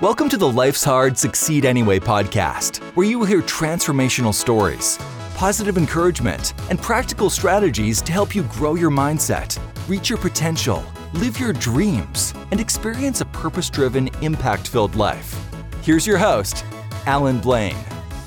Welcome to the Life's Hard, Succeed Anyway podcast, where you will hear transformational stories, positive encouragement, and practical strategies to help you grow your mindset, reach your potential, live your dreams, and experience a purpose driven, impact filled life. Here's your host, Allan Blain.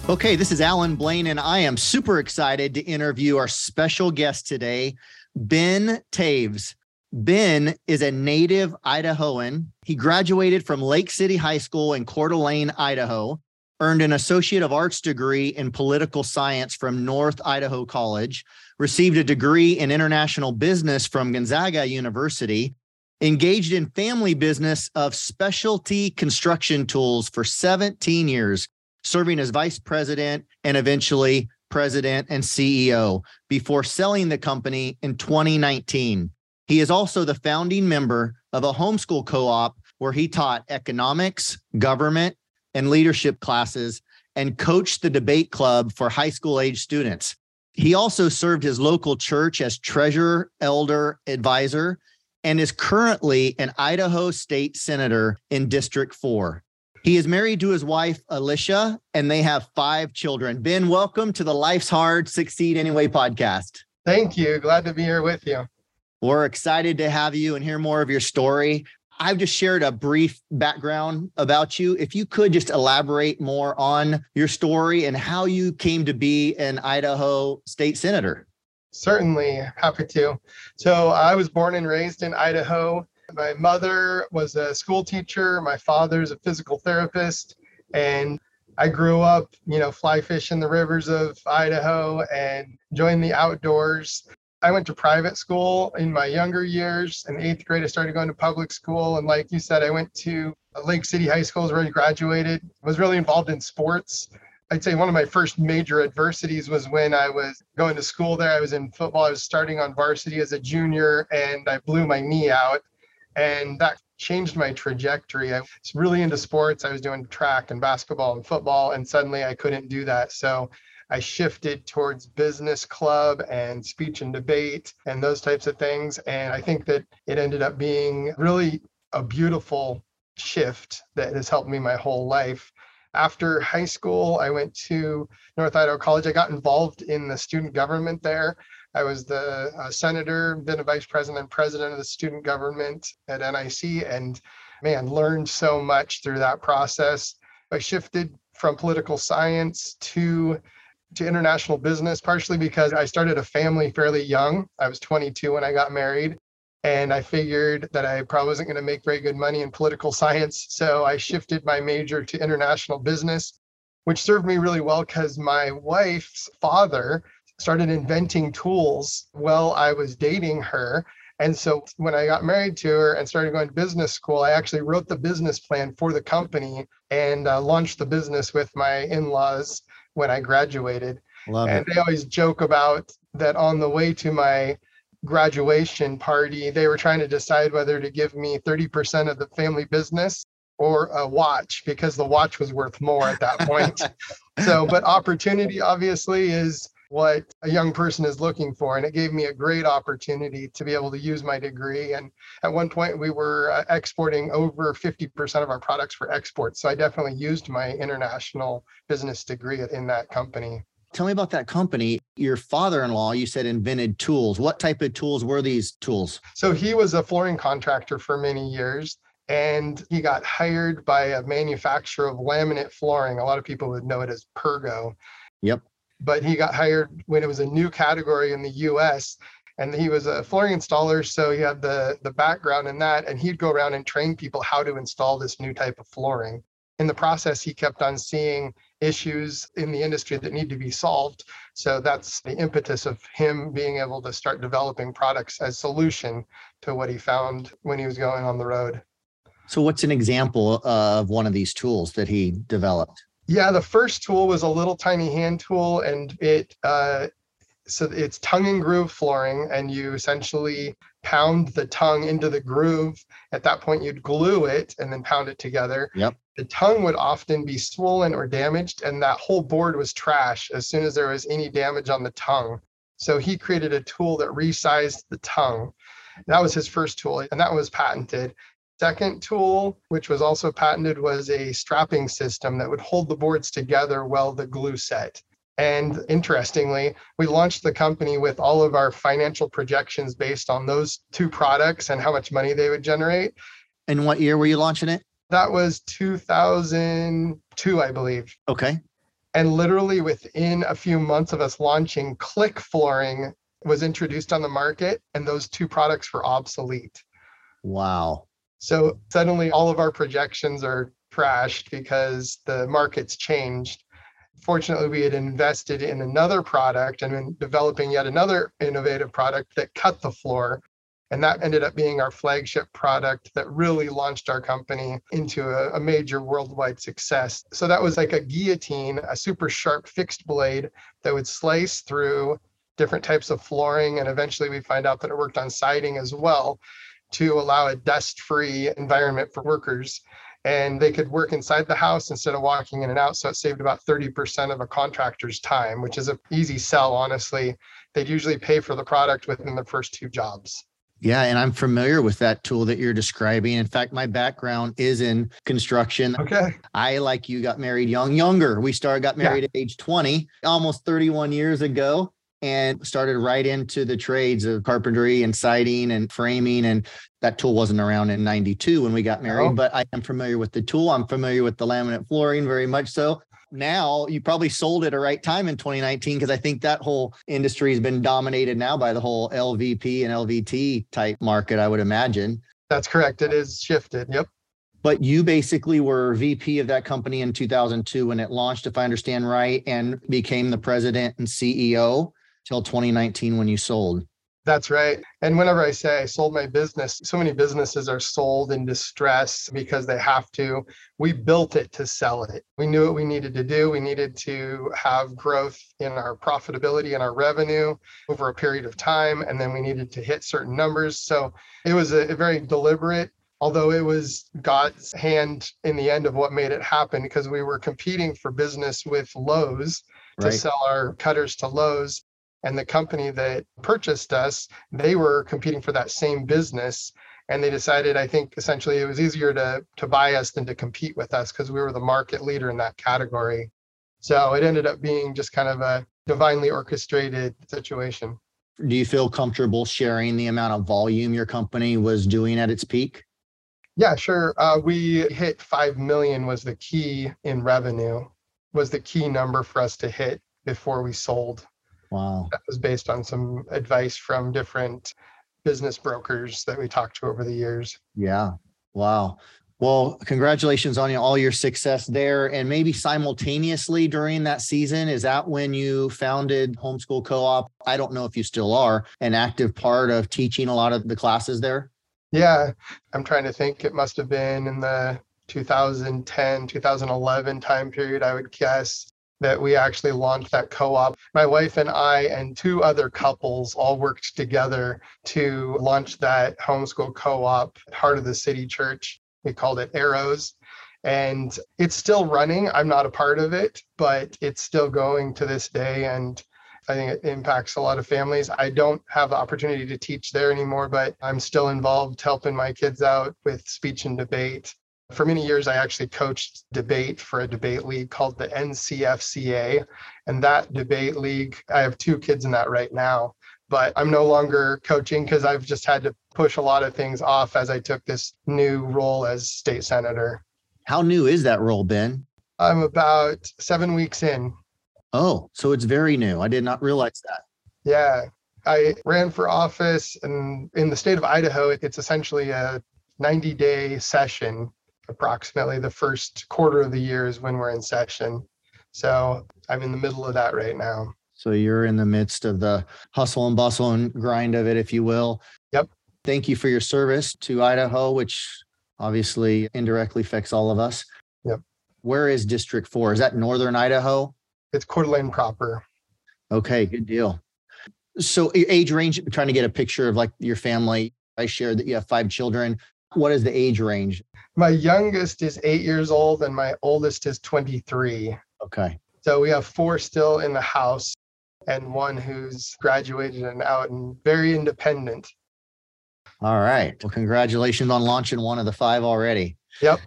Okay, this is Allan Blain, and I am super excited to interview our special guest today, Ben Toews. Ben is a native Idahoan. He graduated from Lake City High School in Coeur d'Alene, Idaho, earned an Associate of Arts degree in political science from North Idaho College, received a degree in international business from Gonzaga University, engaged in family business of specialty construction tools for 17 years, serving as vice president and eventually president and CEO before selling the company in 2019. He is also the founding member of a homeschool co op where he taught economics, government, and leadership classes and coached the debate club for high school age students. He also served his local church as treasurer, elder, advisor, and is currently an Idaho state senator in District 4. He is married to his wife, Elisha, and they have five children. Ben, welcome to the Life's Hard, Succeed Anyway podcast. Thank you. Glad to be here with you. We're excited to have you and hear more of your story. I've just shared a brief background about you. If you could just elaborate more on your story and how you came to be an Idaho state senator. Certainly, happy to. So, I was born and raised in Idaho. My mother was a school teacher, my father's a physical therapist, and I grew up, you know, fly fish in the rivers of Idaho and enjoying the outdoors. I went to private school in my younger years. In eighth grade, I started going to public school. And like you said, I went to Lake City High School, where I graduated. Was really involved in sports. I'd say one of my first major adversities was when I was going to school there. I was in football. I was starting on varsity as a junior and I blew my knee out. And that changed my trajectory. I was really into sports. I was doing track and basketball and football, and suddenly I couldn't do that. So I shifted towards business club and speech and debate and those types of things. And I think that it ended up being really a beautiful shift that has helped me my whole life. After high school, I went to North Idaho College. I got involved in the student government there. I was the uh, senator, then a vice president president of the student government at NIC, and man, learned so much through that process. I shifted from political science to to international business, partially because I started a family fairly young. I was 22 when I got married. And I figured that I probably wasn't going to make very good money in political science. So I shifted my major to international business, which served me really well because my wife's father started inventing tools while I was dating her. And so when I got married to her and started going to business school, I actually wrote the business plan for the company and uh, launched the business with my in laws when I graduated. Love and it. they always joke about that on the way to my graduation party, they were trying to decide whether to give me 30% of the family business or a watch because the watch was worth more at that point. so, but opportunity obviously is what a young person is looking for. And it gave me a great opportunity to be able to use my degree. And at one point, we were uh, exporting over 50% of our products for export. So I definitely used my international business degree in that company. Tell me about that company. Your father in law, you said, invented tools. What type of tools were these tools? So he was a flooring contractor for many years and he got hired by a manufacturer of laminate flooring. A lot of people would know it as Pergo. Yep but he got hired when it was a new category in the US and he was a flooring installer so he had the the background in that and he'd go around and train people how to install this new type of flooring. In the process he kept on seeing issues in the industry that need to be solved so that's the impetus of him being able to start developing products as solution to what he found when he was going on the road. So what's an example of one of these tools that he developed yeah, the first tool was a little tiny hand tool, and it uh, so it's tongue and groove flooring, and you essentially pound the tongue into the groove. At that point, you'd glue it and then pound it together. Yep. The tongue would often be swollen or damaged, and that whole board was trash as soon as there was any damage on the tongue. So he created a tool that resized the tongue. That was his first tool, and that was patented. Second tool, which was also patented, was a strapping system that would hold the boards together while the glue set. And interestingly, we launched the company with all of our financial projections based on those two products and how much money they would generate. And what year were you launching it? That was 2002, I believe. Okay. And literally within a few months of us launching, click flooring was introduced on the market, and those two products were obsolete. Wow. So suddenly all of our projections are crashed because the market's changed. Fortunately, we had invested in another product and in developing yet another innovative product that cut the floor. And that ended up being our flagship product that really launched our company into a, a, major worldwide success. So that was like a guillotine, a super sharp fixed blade that would slice through different types of flooring. And eventually we find out that it worked on siding as well to allow a dust-free environment for workers and they could work inside the house instead of walking in and out so it saved about 30% of a contractor's time which is an easy sell honestly they'd usually pay for the product within the first two jobs yeah, and I'm familiar with that tool that you're describing. In fact, my background is in construction. Okay. I, like you, got married young, younger. We started, got married yeah. at age 20, almost 31 years ago and started right into the trades of carpentry and siding and framing. And that tool wasn't around in 92 when we got married, oh. but I am familiar with the tool. I'm familiar with the laminate flooring very much so. Now you probably sold at a right time in 2019 because I think that whole industry has been dominated now by the whole LVP and LVT type market, I would imagine. That's correct. It is shifted. Yep. But you basically were VP of that company in 2002 when it launched, if I understand right, and became the president and CEO till 2019 when you sold. That's right. And whenever I say I sold my business, so many businesses are sold in distress because they have to. We built it to sell it. We knew what we needed to do. We needed to have growth in our profitability and our revenue over a period of time. And then we needed to hit certain numbers. So it was a, very deliberate although it was God's hand in the end of what made it happen because we were competing for business with Lowe's to right. sell our cutters to Lowe's and the company that purchased us they were competing for that same business. And they decided i think essentially it was easier to to buy us than to compete with us because we were the market leader in that category. So it ended up being just kind of a divinely orchestrated situation. Do you feel comfortable sharing the amount of volume your company was doing at its peak? Yeah sure. Uh, we hit 5 million was the key in revenue was the key number for us to hit before we sold Wow. That was based on some advice from different business brokers that we talked to over the years. Yeah. Wow. Well, congratulations on all your success there. And maybe simultaneously during that season, is that when you founded Homeschool Co op? I don't know if you still are an active part of teaching a lot of the classes there. Yeah. I'm trying to think. It must have been in the 2010, 2011 time period, I would guess that we actually launched that co-op. My wife and I and two other couples all worked together to launch that homeschool co-op, heart of the city church. We called it Arrows. And it's still running. I'm not a part of it, but it's still going to this day. And I think it impacts a lot of families. I don't have the opportunity to teach there anymore, but I'm still involved helping my kids out with speech and debate for many years, I actually coached debate for a debate league called the NCFCA. And that debate league, I have two kids in that right now, but I'm no longer coaching because I've just had to push a lot of things off as I took this new role as state senator. How new is that role, Ben? I'm about seven weeks in. Oh, so it's very new. I did not realize that. Yeah. I ran for office and in the state of Idaho, it's essentially a 90 day session approximately the first quarter of the year is when we're in session. So I'm in the middle of that right now. So you're in the midst of the hustle and bustle and grind of it, if you will. Yep. Thank you for your service to Idaho, which obviously indirectly affects all of us. Yep. Where is District 4? Is that northern Idaho? It's Coeur d'Alene proper. Okay, good deal. So age range, trying to get a picture of like your family. I shared that you have five children. What is the age range? My youngest is eight years old and my oldest is 23. Okay. So we have four still in the house and one who's graduated and out and very independent. All right. Well, congratulations on launching one of the five already. Yep.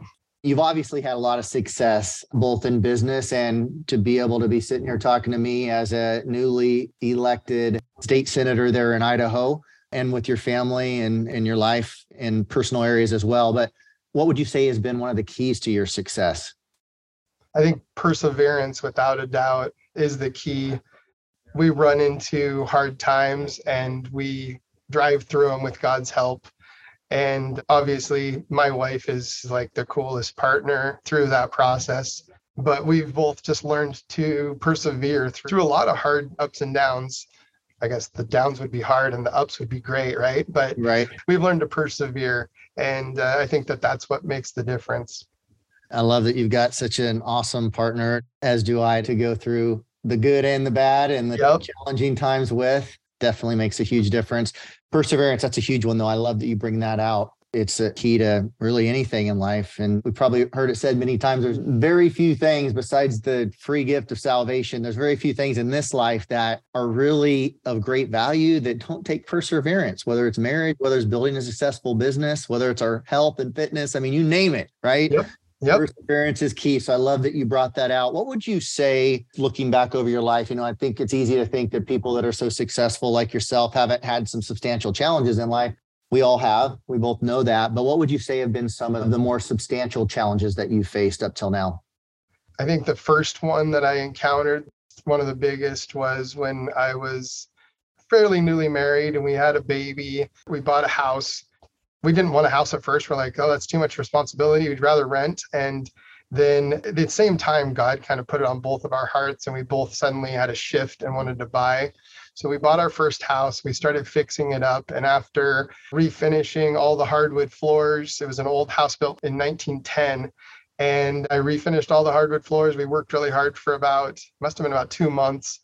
You've obviously had a lot of success both in business and to be able to be sitting here talking to me as a newly elected state senator there in Idaho and with your family and, and your life and personal areas as well. But what would you say has been one of the keys to your success? I think perseverance, without a doubt, is the key. We run into hard times and we drive through them with God's help. And obviously, my wife is like the coolest partner through that process. But we've both just learned to persevere through a lot of hard ups and downs. I guess the downs would be hard and the ups would be great, right? But right. we've learned to persevere. And uh, I think that that's what makes the difference. I love that you've got such an awesome partner, as do I, to go through the good and the bad and the yep. challenging times with. Definitely makes a huge difference. Perseverance, that's a huge one, though. I love that you bring that out. It's a key to really anything in life. And we've probably heard it said many times there's very few things besides the free gift of salvation. There's very few things in this life that are really of great value that don't take perseverance, whether it's marriage, whether it's building a successful business, whether it's our health and fitness. I mean, you name it, right? Yep. Yep. Perseverance is key. So I love that you brought that out. What would you say looking back over your life? You know, I think it's easy to think that people that are so successful like yourself haven't had some substantial challenges in life. We all have. We both know that. But what would you say have been some of the more substantial challenges that you faced up till now? I think the first one that I encountered, one of the biggest, was when I was fairly newly married and we had a baby. We bought a house we didn't want a house at first. We're like, oh, that's too much responsibility. We'd rather rent. And then at the same time, God kind of put it on both of our hearts, and we both suddenly had a shift and wanted to buy. So we bought our first house. We started fixing it up. And after refinishing all the hardwood floors, it was an old house built in 1910. And I refinished all the hardwood floors. We worked really hard for about, must have been about two months.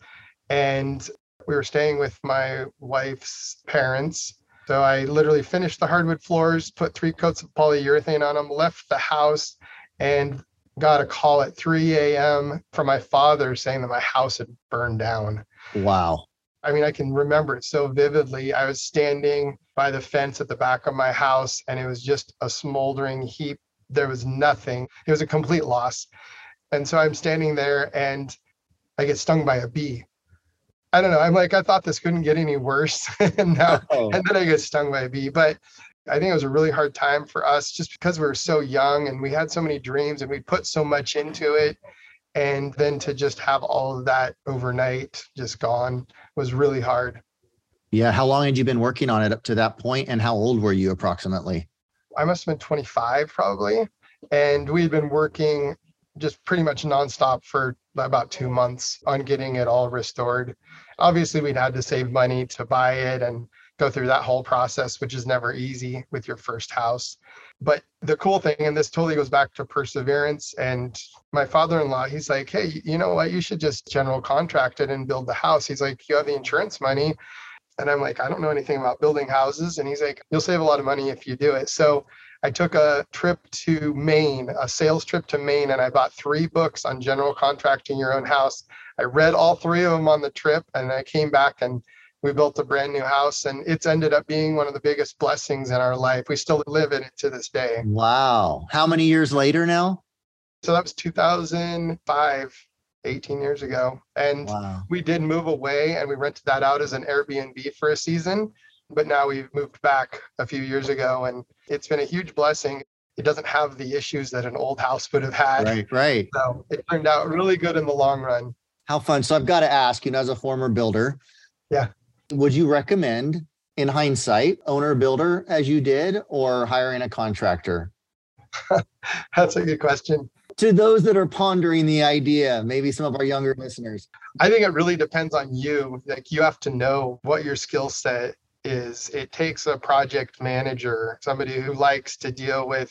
And we were staying with my wife's parents so I literally finished the hardwood floors, put three coats of polyurethane on them, left the house, and got a call at 3 a.m. from my father saying that my house had burned down. Wow. I mean, I can remember it so vividly. I was standing by the fence at the back of my house, and it was just a smoldering heap. There was nothing, it was a complete loss. And so I'm standing there and I get stung by a bee. I don't know. I'm like, I thought this couldn't get any worse. and now, oh. and then I get stung by a bee. But I think it was a really hard time for us just because we were so young and we had so many dreams and we put so much into it. And then to just have all of that overnight just gone was really hard. Yeah. How long had you been working on it up to that point, And how old were you approximately? I must have been 25 probably. And we had been working just pretty much nonstop for about two months on getting it all restored. Obviously, we'd had to save money to buy it and go through that whole process, which is never easy with your first house. But the cool thing, and this totally goes back to perseverance. And my father in law, he's like, hey, you know what? You should just general contract it and build the house. He's like, you have the insurance money. And I'm like, I don't know anything about building houses. And he's like, you'll save a lot of money if you do it. So I took a trip to Maine, a sales trip to Maine, and I bought three books on general contracting your own house. I read all three of them on the trip, and I came back and we built a brand new house, and it's ended up being one of the biggest blessings in our life. We still live in it to this day. Wow. How many years later now? So that was 2005. 18 years ago. And wow. we did move away and we rented that out as an Airbnb for a season but now we've moved back a few years ago and it's been a huge blessing it doesn't have the issues that an old house would have had right right so it turned out really good in the long run how fun so i've got to ask you know as a former builder yeah would you recommend in hindsight owner builder as you did or hiring a contractor? That's a good question. To those that are pondering the idea maybe some of our younger listeners. I think it really depends on you. Like you have to know what your skill set is. It takes a project manager, somebody who likes to deal with,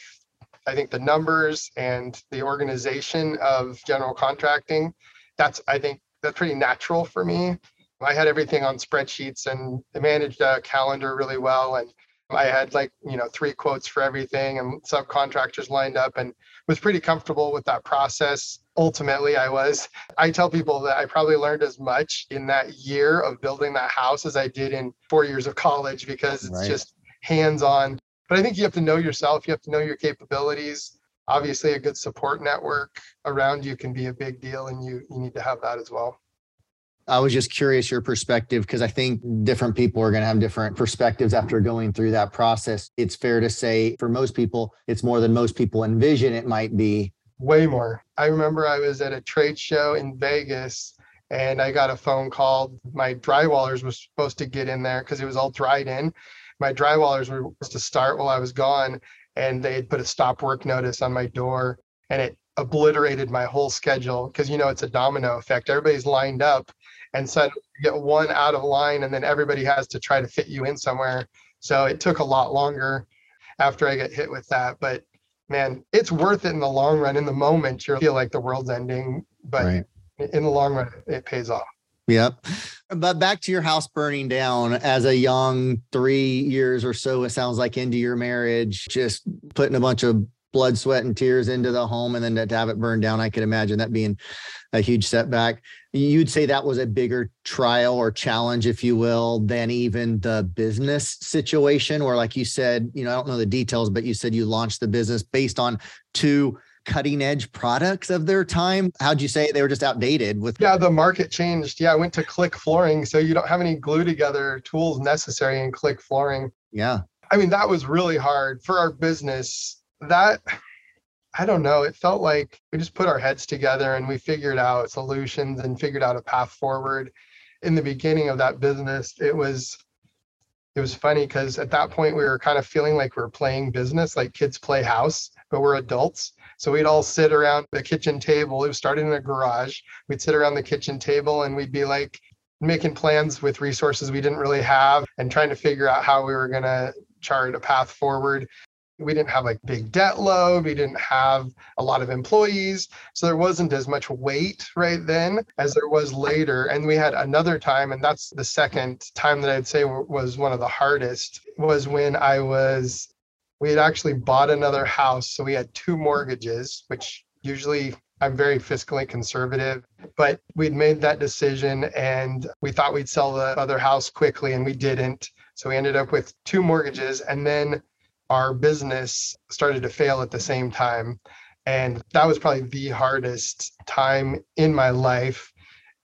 I think, the numbers and the organization of general contracting. That's, I think, that's pretty natural for me. I had everything on spreadsheets and managed a calendar really well. And I had like, you know, three quotes for everything and subcontractors lined up and was pretty comfortable with that process. Ultimately, I was. I tell people that I probably learned as much in that year of building that house as I did in four years of college because it's right. just hands on. But I think you have to know yourself, you have to know your capabilities. Obviously, a good support network around you can be a big deal, and you, you need to have that as well. I was just curious your perspective because I think different people are going to have different perspectives after going through that process. It's fair to say for most people, it's more than most people envision it might be. Way more. I remember I was at a trade show in Vegas and I got a phone call. My drywallers were supposed to get in there because it was all dried in. My drywallers were supposed to start while I was gone and they had put a stop work notice on my door and it obliterated my whole schedule because you know it's a domino effect. Everybody's lined up and said get one out of line and then everybody has to try to fit you in somewhere so it took a lot longer after i get hit with that but man it's worth it in the long run in the moment you feel like the world's ending but right. in the long run it pays off Yep. But back to your house burning down as a young three years or so, it sounds like into your marriage, just putting a bunch of blood, sweat, and tears into the home and then to have it burned down. I could imagine that being a huge setback. You'd say that was a bigger trial or challenge, if you will, than even the business situation, where, like you said, you know, I don't know the details, but you said you launched the business based on two cutting edge products of their time. How'd you say they were just outdated with? Yeah, the market changed. Yeah, I went to click flooring. So you don't have any glue together tools necessary in click flooring. Yeah. I mean, that was really hard for our business. That I don't know. It felt like we just put our heads together and we figured out solutions and figured out a path forward. In the beginning of that business, it was it was funny because at that point we were kind of feeling like we are playing business, like kids play house, but we're adults. So we'd all sit around the kitchen table. It was started in a garage. We'd sit around the kitchen table and we'd be like making plans with resources we didn't really have and trying to figure out how we were going to chart a path forward we didn't have like big debt load we didn't have a lot of employees so there wasn't as much weight right then as there was later and we had another time and that's the second time that i'd say was one of the hardest was when i was we had actually bought another house so we had two mortgages which usually I'm very fiscally conservative, but we'd made that decision and we thought we'd sell the other house quickly and we didn't. So we ended up with two mortgages. And then our business started to fail at the same time. And that was probably the hardest time in my life.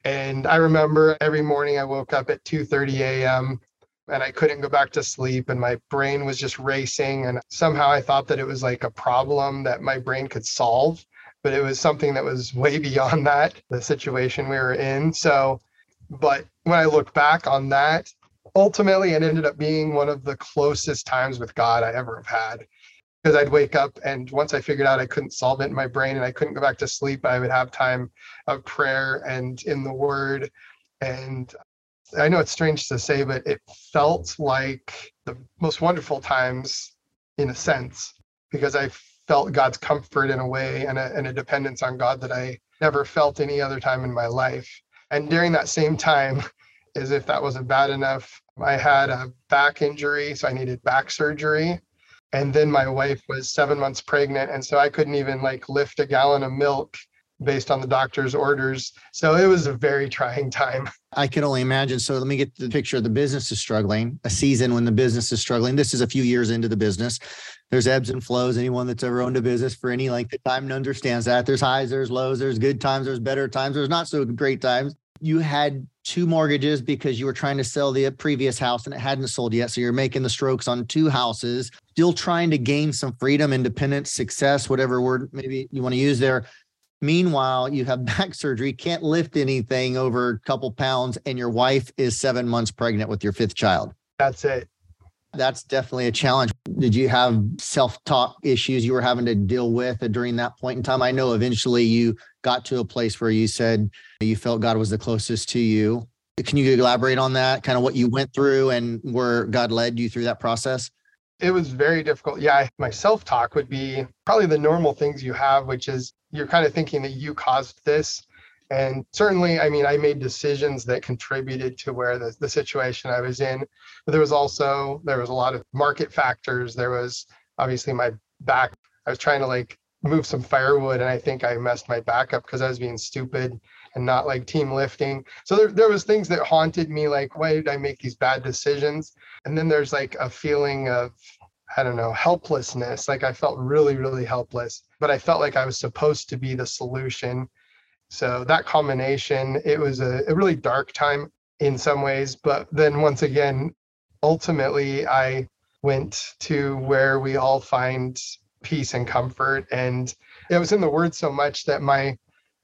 And I remember every morning I woke up at 2:30 a.m. and I couldn't go back to sleep and my brain was just racing and somehow I thought that it was like a problem that my brain could solve, but it was something that was way beyond that, the situation we were in. So but when I look back on that, ultimately it ended up being one of the closest times with God I ever have had. Because I'd wake up and once I figured out I couldn't solve it in my brain and I couldn't go back to sleep, I would have time of prayer and in the word. And I know it's strange to say, but it felt like the most wonderful times in a sense, because I felt God's comfort in a way and a, and a dependence on God that I never felt any other time in my life. And during that same time, as if that wasn't bad enough, I had a back injury, so I needed back surgery. And then my wife was seven months pregnant. And so I couldn't even like lift a gallon of milk based on the doctor's orders. So it was a very trying time. I can only imagine. So let me get the picture. The business is struggling, a season when the business is struggling. This is a few years into the business. There's ebbs and flows. Anyone that's ever owned a business for any length of time understands that. There's highs, there's lows, there's good times, there's better times, there's not so great times. You had two mortgages because you were trying to sell the previous house and it hadn't sold yet. So you're making the strokes on two houses, still trying to gain some freedom, independence, success, whatever word maybe you want to use there. Meanwhile, you have back surgery, can't lift anything over a couple pounds, and your wife is seven months pregnant with your fifth child. That's it. That's definitely a challenge. Did you have self talk issues you were having to deal with during that point in time? I know eventually you got to a place where you said you felt God was the closest to you. Can you elaborate on that, kind of what you went through and where God led you through that process? It was very difficult. Yeah, my self talk would be probably the normal things you have, which is you're kind of thinking that you caused this. And certainly, I mean, I made decisions that contributed to where the, the situation I was in. But there was also, there was a lot of market factors. There was obviously my back. I was trying to like move some firewood and I think I messed my back up because I was being stupid and not like team lifting. So there, there was things that haunted me like why did I make these bad decisions? And then there's like a feeling of I don't know, helplessness. Like I felt really, really helpless, but I felt like I was supposed to be the solution. So that combination, it was a, a really dark time in some ways. But then once again, ultimately, I went to where we all find peace and comfort. And it was in the word so much that my,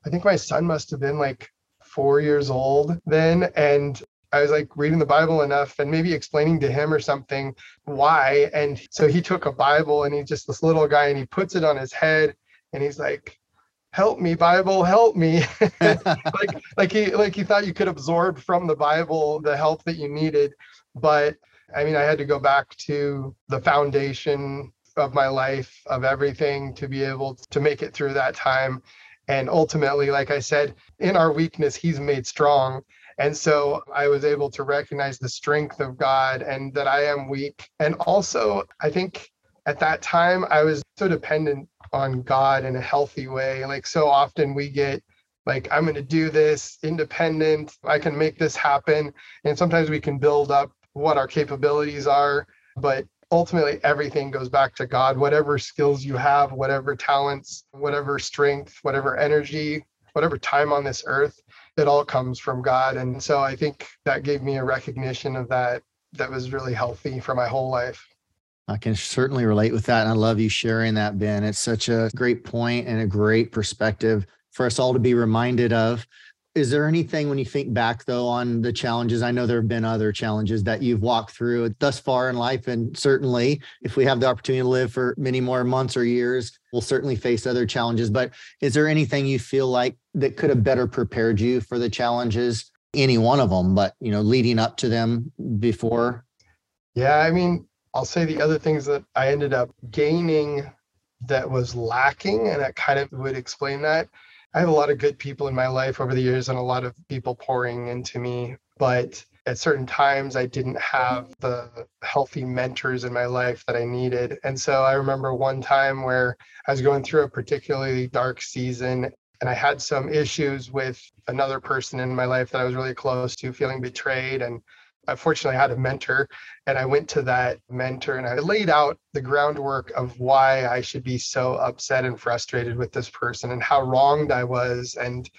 I think my son must have been like four years old then. And I was like reading the Bible enough and maybe explaining to him or something why. And so he took a Bible and he's just this little guy and he puts it on his head and he's like, help me bible help me like like he like he thought you could absorb from the bible the help that you needed but i mean i had to go back to the foundation of my life of everything to be able to make it through that time and ultimately like i said in our weakness he's made strong and so I was able to recognize the strength of God and that I am weak. And also, I think at that time, I was so dependent on God in a healthy way. Like so often we get like I'm going to do this independent. I can make this happen. And sometimes we can build up what our capabilities are, but ultimately everything goes back to God. Whatever skills you have, whatever talents, whatever strength, whatever energy, whatever time on this earth, it all comes from God. And so I think that gave me a recognition of that that was really healthy for my whole life. I can certainly relate with that. And I love you sharing that, Ben. It's such a great point and a great perspective for us all to be reminded of. Is there anything when you think back though on the challenges? I know there have been other challenges that you've walked through thus far in life. And certainly, if we have the opportunity to live for many more months or years, we'll certainly face other challenges. But is there anything you feel like that could have better prepared you for the challenges? Any one of them, but you know, leading up to them before? Yeah, I mean, I'll say the other things that I ended up gaining that was lacking, and that kind of would explain that. I have a lot of good people in my life over the years and a lot of people pouring into me, but at certain times I didn't have the healthy mentors in my life that I needed. And so I remember one time where I was going through a particularly dark season and I had some issues with another person in my life that I was really close to, feeling betrayed and I fortunately had a mentor and I went to that mentor and I laid out the groundwork of why I should be so upset and frustrated with this person and how wronged I was. And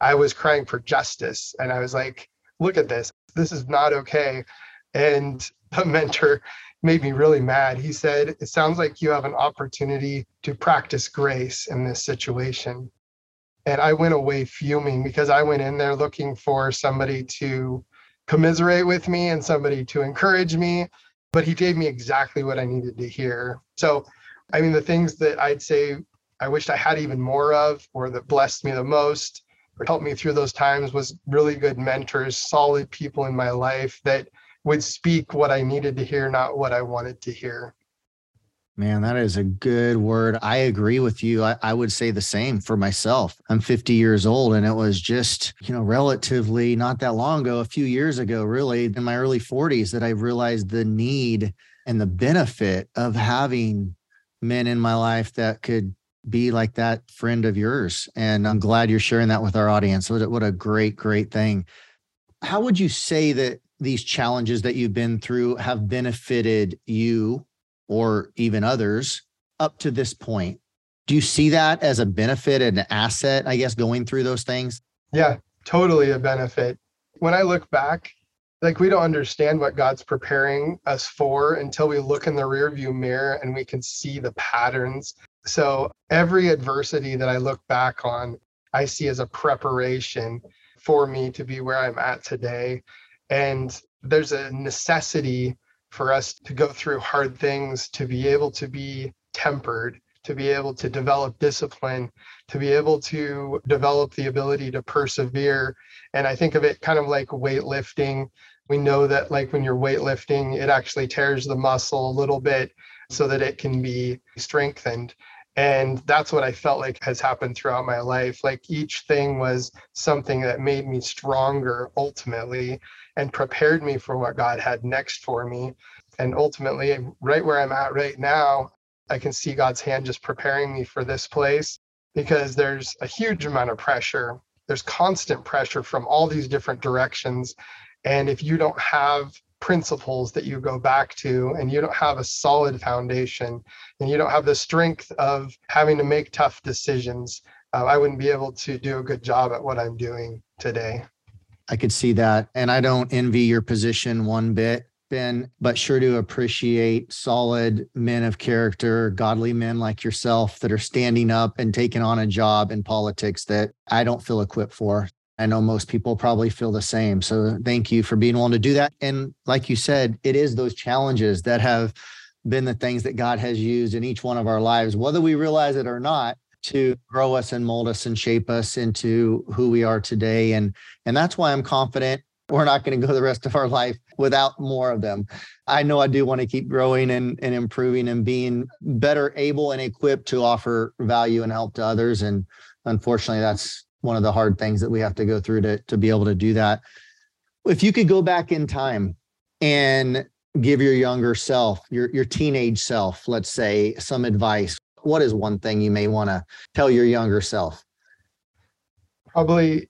I was crying for justice. And I was like, look at this. This is not okay. And the mentor made me really mad. He said, It sounds like you have an opportunity to practice grace in this situation. And I went away fuming because I went in there looking for somebody to commiserate with me and somebody to encourage me, but he gave me exactly what I needed to hear. So, I mean, the things that I'd say I wished I had even more of or that blessed me the most or helped me through those times was really good mentors, solid people in my life that would speak what I needed to hear, not what I wanted to hear. Man, that is a good word. I agree with you. I, I, would say the same for myself. I'm 50 years old, and it was just, you know, relatively not that long ago, a few years ago, really, in my early 40s, that I realized the need and the benefit of having men in my life that could be like that friend of yours. And I'm glad you're sharing that with our audience. What what a great, great thing. How would you say that these challenges that you've been through have benefited you or even others up to this point. Do you see that as a benefit and an asset, I guess, going through those things? Yeah, totally a benefit. When I look back, like we don't understand what God's preparing us for until we look in the rearview mirror and we can see the patterns. So every adversity that I look back on, I see as a preparation for me to be where I'm at today. And there's a necessity for us to go through hard things, to be able to be tempered, to be able to develop discipline, to be able to develop the ability to persevere. And I think of it kind of like weightlifting. We know that, like when you're weightlifting, it actually tears the muscle a little bit so that it can be strengthened. And that's what I felt like has happened throughout my life. Like each thing was something that made me stronger ultimately and prepared me for what God had next for me. And ultimately, right where I'm at right now, I can see God's hand just preparing me for this place because there's a huge amount of pressure. There's constant pressure from all these different directions. And if you don't have principles that you go back to and you don't have a solid foundation and you don't have the strength of having to make tough decisions, uh, I wouldn't be able to do a good job at what I'm doing today. I could see that. And I don't envy your position one bit, Ben, but sure to appreciate solid men of character, godly men like yourself that are standing up and taking on a job in politics that I don't feel equipped for. I know most people probably feel the same. So thank you for being willing to do that. And like you said, it is those challenges that have been the things that God has used in each one of our lives, whether we realize it or not, to grow us and mold us and shape us into who we are today. And and that's why I'm confident we're not going to go the rest of our life without more of them. I know I do want to keep growing and, and improving and being better able and equipped to offer value and help to others. And unfortunately, that's one of the hard things that we have to go through to, to be able to do that. If you could go back in time and give your younger self, your, your teenage self, let's say, some advice, what is one thing you may want to tell your younger self? Probably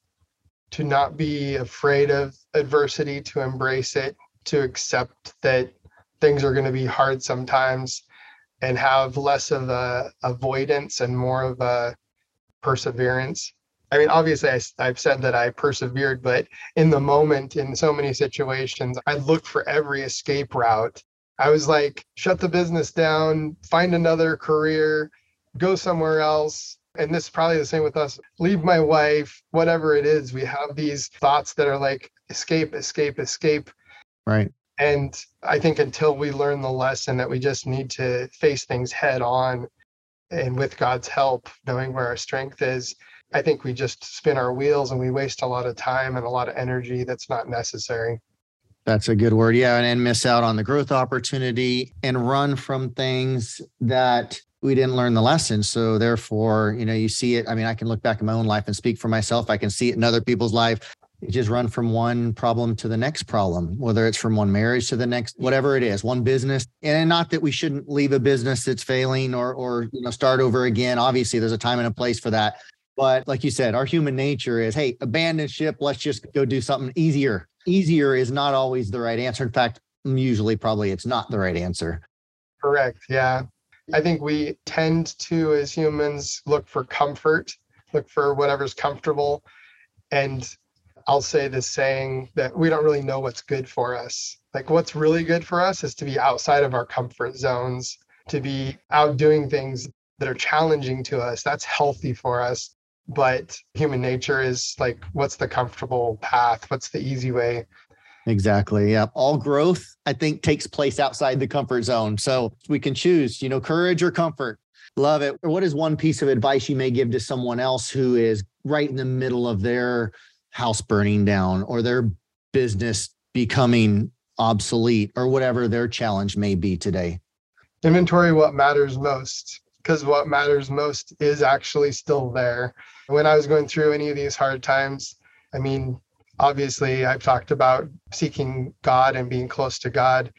to not be afraid of adversity, to embrace it, to accept that things are going to be hard sometimes and have less of a avoidance and more of a perseverance I mean, obviously, I, have said that I persevered, but in the moment, in so many situations, I looked for every escape route. I was like, shut the business down, find another career, go somewhere else. And this is probably the same with us. Leave my wife, whatever it is. We have these thoughts that are like escape, escape, escape. Right. And I think until we learn the lesson that we just need to face things head on and with God's help, knowing where our strength is, I think we just spin our wheels and we waste a lot of time and a lot of energy that's not necessary. That's a good word. Yeah. And, and miss out on the growth opportunity and run from things that we didn't learn the lesson. So therefore, you know, you see it. I mean, I can look back in my own life and speak for myself. I can see it in other people's life. You just run from one problem to the next problem, whether it's from one marriage to the next, whatever it is, one business. And not that we shouldn't leave a business that's failing or or you know start over again. Obviously, there's a time and a place for that. But like you said, our human nature is, hey, abandon ship. Let's just go do something easier. Easier is not always the right answer. In fact, usually probably it's not the right answer. Correct. Yeah. I think we tend to, as humans, look for comfort, look for whatever's comfortable. And I'll say this saying that we don't really know what's good for us. Like, what's really good for us is to be outside of our comfort zones, to be out doing things that are challenging to us. That's healthy for us but human nature is like what's the comfortable path? What's the easy way? Exactly yeah all growth i think takes place outside the comfort zone. So we can choose you know courage or comfort. Love it. What is one piece of advice you may give to someone else who is right in the middle of their house burning down or their business becoming obsolete or whatever their challenge may be today? Inventory what matters most because what matters most is actually still there when I was going through any of these hard times, I mean, obviously, I've talked about seeking God and being close to God,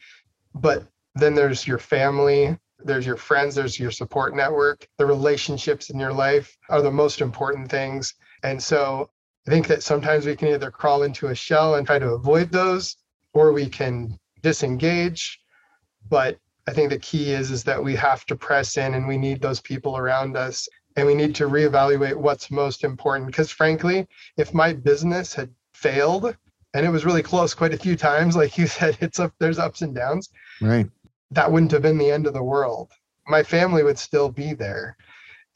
but then there's your family, there's your friends, there's your support network. The relationships in your life are the most important things. And so I think that sometimes we can either crawl into a shell and try to avoid those, or we can disengage. But I think the key is is that we have to press in and we need those people around us and we need to reevaluate what's most important. Because frankly if my business had failed and it was really close quite a few times like you said it's up there's ups and downs right. that wouldn't have been the end of the world. My family would still be there.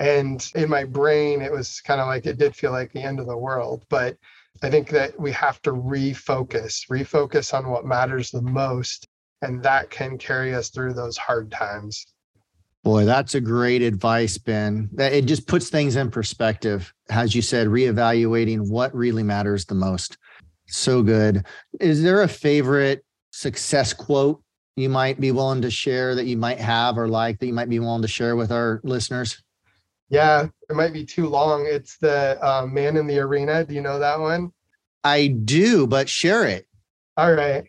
And in my brain it was kind of like it did feel like the end of the world but i think that we have to refocus refocus on what matters the most and that can carry us through those hard times Boy, that's a great advice, Ben. It just puts things in perspective. As you said, reevaluating what really matters the most. So good. Is there a favorite success quote you might be willing to share that you might have or like that you might be willing to share with our listeners? Yeah, it might be too long. It's the uh, man in the arena. Do you know that one? I do, but share it. All right.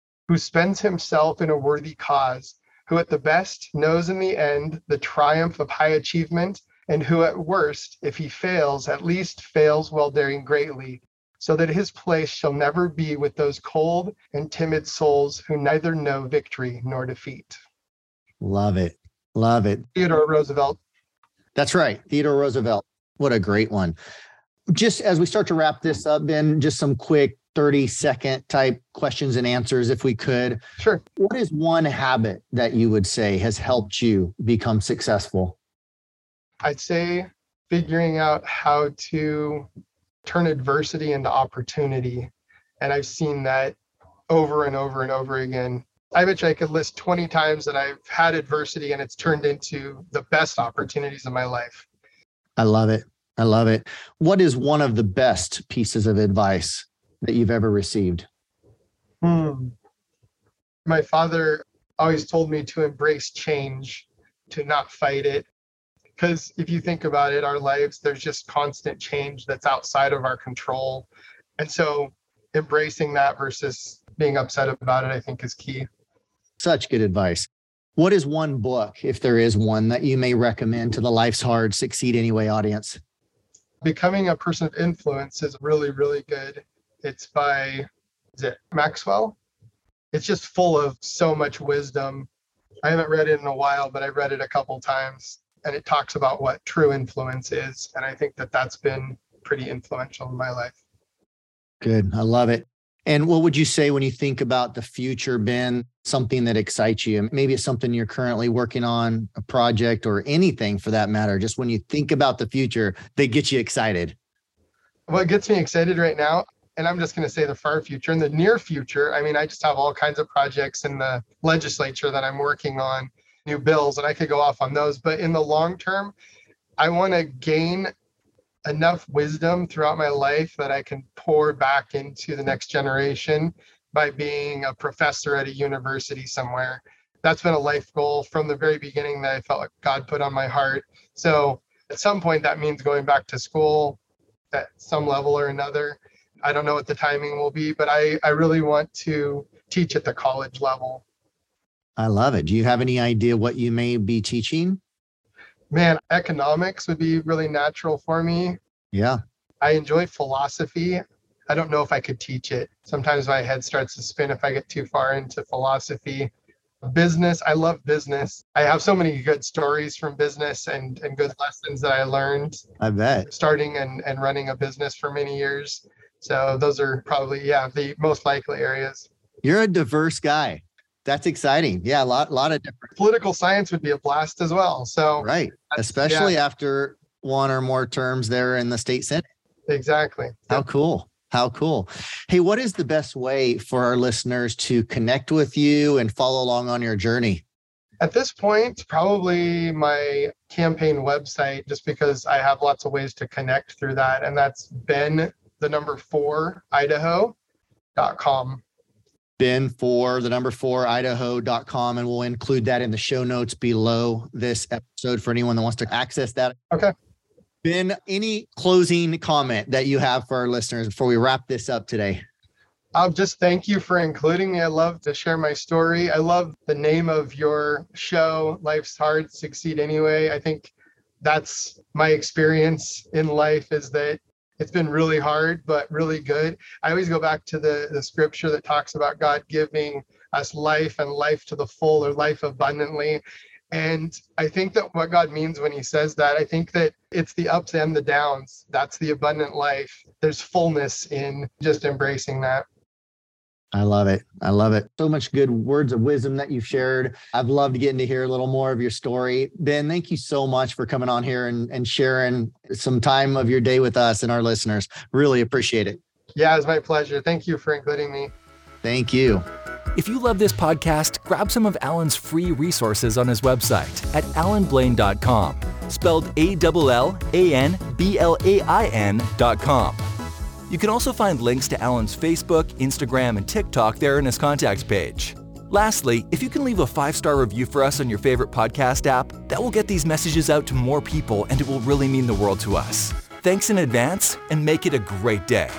who spends himself in a worthy cause, who at the best knows in the end the triumph of high achievement and who at worst, if he fails, at least fails while daring greatly, so that his place shall never be with those cold and timid souls who neither know victory nor defeat. Love it. Love it. Theodore Roosevelt. That's right. Theodore Roosevelt. What a great one. Just as we start to wrap this up, Ben, just some quick 30 second type questions and answers, if we could. Sure. What is one habit that you would say has helped you become successful? I'd say figuring out how to turn adversity into opportunity. And I've seen that over and over and over again. I bet you I could list 20 times that I've had adversity and it's turned into the best opportunities in my life. I love it. I love it. What is one of the best pieces of advice that you've ever received? Hmm. My father always told me to embrace change, to not fight it, because if you think about it our lives there's just constant change that's outside of our control. And so embracing that versus being upset about it i think is key. Such good advice. What is one book if there is one that you may recommend to the life's hard succeed anyway audience? Becoming a person of influence is really really good it's by is it maxwell it's just full of so much wisdom i haven't read it in a while but i've read it a couple times and it talks about what true influence is. And I think that that's been pretty influential in my life. Good. I love it. And what would you say when you think about the future, Ben? Something that excites you? Maybe it's something you're currently working on, a project or anything for that matter. Just when you think about the future, they get you excited. What gets me excited right now, and I'm just going to say the far future, in the near future, I mean, I just have all kinds of projects in the legislature that I'm working on new bills, and I could go off on those. But in the long term, I want to gain enough wisdom throughout my life that I can pour back into the next generation by being a professor at a university somewhere. That's been a life goal from the very beginning that I felt like God put on my heart. So at some point, that means going back to school at some level or another. I don't know what the timing will be, but I, I really want to teach at the college level. I love it. Do you have any idea what you may be teaching? Man, economics would be really natural for me. Yeah. I enjoy philosophy. I don't know if I could teach it. Sometimes my head starts to spin if I get too far into philosophy. Business, I love business. I have so many good stories from business and, and good lessons that I learned. I bet. Starting and, and running a business for many years. So those are probably, yeah, the most likely areas. You're a diverse guy. That's exciting. Yeah, a lot, lot of different. Political science would be a blast as well. So right, especially yeah. after one or more terms there in the state senate. Exactly. How cool. How cool. Hey, what is the best way for our listeners to connect with you and follow along on your journey? At this point, probably my campaign website, just because I have lots of ways to connect through that. And that's Ben, the number four, Idaho.com ben for the number four idaho.com and we'll include that in the show notes below this episode for anyone that wants to access that okay ben any closing comment that you have for our listeners before we wrap this up today I'll just thank you for including me. I love to share my story. I love the name of your show, Life's Hard, Succeed Anyway. I think that's my experience in life is that it's been really hard, but really good. I always go back to the, the scripture that talks about God giving us life and life to the full or life abundantly. And I think that what God means when he says that, I think that it's the ups and the downs. That's the abundant life. There's fullness in just embracing that. I love it. I love it. So much good words of wisdom that you've shared. I've loved getting to hear a little more of your story. Ben, thank you so much for coming on here and, and sharing some time of your day with us and our listeners. Really appreciate it. Yeah, it's my pleasure. Thank you for including me. Thank you. If you love this podcast, grab some of Allan's free resources on his website at allanblain.com, spelled A L L A N B L A I N.com. You can also find links to Allan's Facebook, Instagram, and TikTok there in his contacts page. Lastly, if you can leave a five star review for us on your favorite podcast app, that will get these messages out to more people and it will really mean the world to us. Thanks in advance and make it a great day.